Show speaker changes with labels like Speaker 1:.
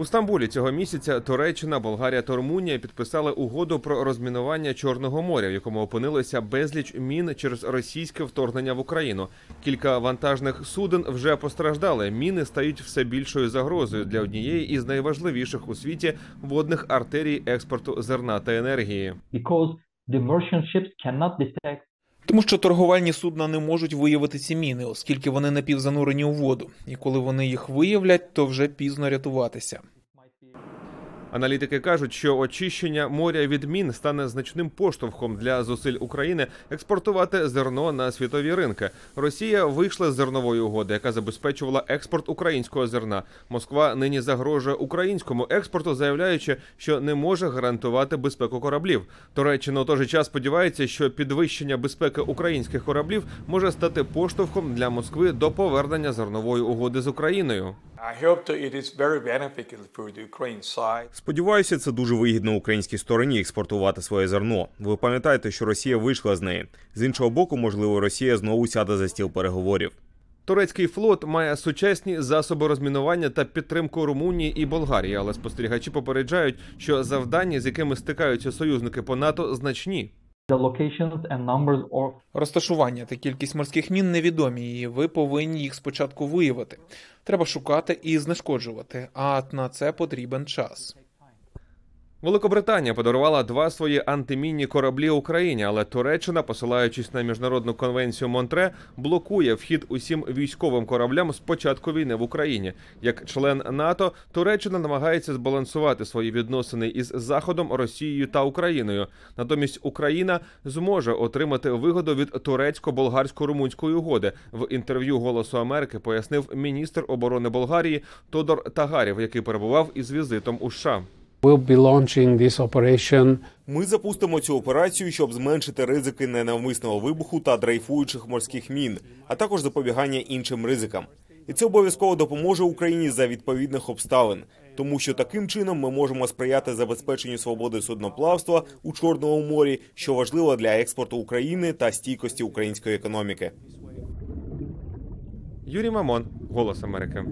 Speaker 1: У Стамбулі цього місяця Туреччина, Болгарія та Румунія підписали угоду про розмінування Чорного моря, в якому опинилося безліч мін через російське вторгнення в Україну. Кілька вантажних суден вже постраждали. Міни стають все більшою загрозою для однієї із найважливіших у світі водних артерій експорту зерна та енергії.
Speaker 2: because the merchant ships cannot detect
Speaker 3: Тому що торговельні судна не можуть виявити ці міни, оскільки вони напівзанурені у воду. І коли вони їх виявлять, то вже пізно рятуватися.
Speaker 1: Аналітики кажуть, що очищення моря від мін стане значним поштовхом для зусиль України експортувати зерно на світові ринки. Росія вийшла з зернової угоди, яка забезпечувала експорт українського зерна. Москва нині загрожує українському експорту, заявляючи, що не може гарантувати безпеку кораблів. Туреччина у той же час сподівається, що підвищення безпеки українських кораблів може стати поштовхом для Москви до повернення зернової угоди з Україною.
Speaker 4: Сподіваюся, це дуже вигідно українській стороні експортувати своє зерно. Ви пам'ятаєте, що Росія вийшла з неї. З іншого боку, можливо, Росія знову сяде за стіл переговорів.
Speaker 1: Турецький флот має сучасні засоби розмінування та підтримку Румунії і Болгарії, але спостерігачі попереджають, що завдання, з якими стикаються союзники по НАТО, значні.
Speaker 3: Розташування та кількість морських мін невідомі, і ви повинні їх спочатку виявити. Треба шукати і знешкоджувати, а на це потрібен час.
Speaker 1: Великобританія подарувала два свої антимінні кораблі Україні, але Туреччина, посилаючись на міжнародну конвенцію Монтре, блокує вхід усім військовим кораблям з початку війни в Україні. Як член НАТО, Туреччина намагається збалансувати свої відносини із Заходом, Росією та Україною. Натомість Україна зможе отримати вигоду від турецько-болгарсько-румунської угоди. В інтерв'ю Голосу Америки пояснив міністр оборони Болгарії Тодор Тагарєв, який перебував із візитом у США.
Speaker 5: We'll be launching this operation
Speaker 4: Ми запустимо цю операцію, щоб зменшити ризики ненавмисного вибуху та дрейфуючих морських мін, а також запобігання іншим ризикам. І це обов'язково допоможе Україні за відповідних обставин, тому що таким чином ми можемо сприяти забезпеченню свободи судноплавства у Чорному морі, що важливо для експорту України та стійкості української економіки.
Speaker 1: Юрій Мамон, Голос Америки.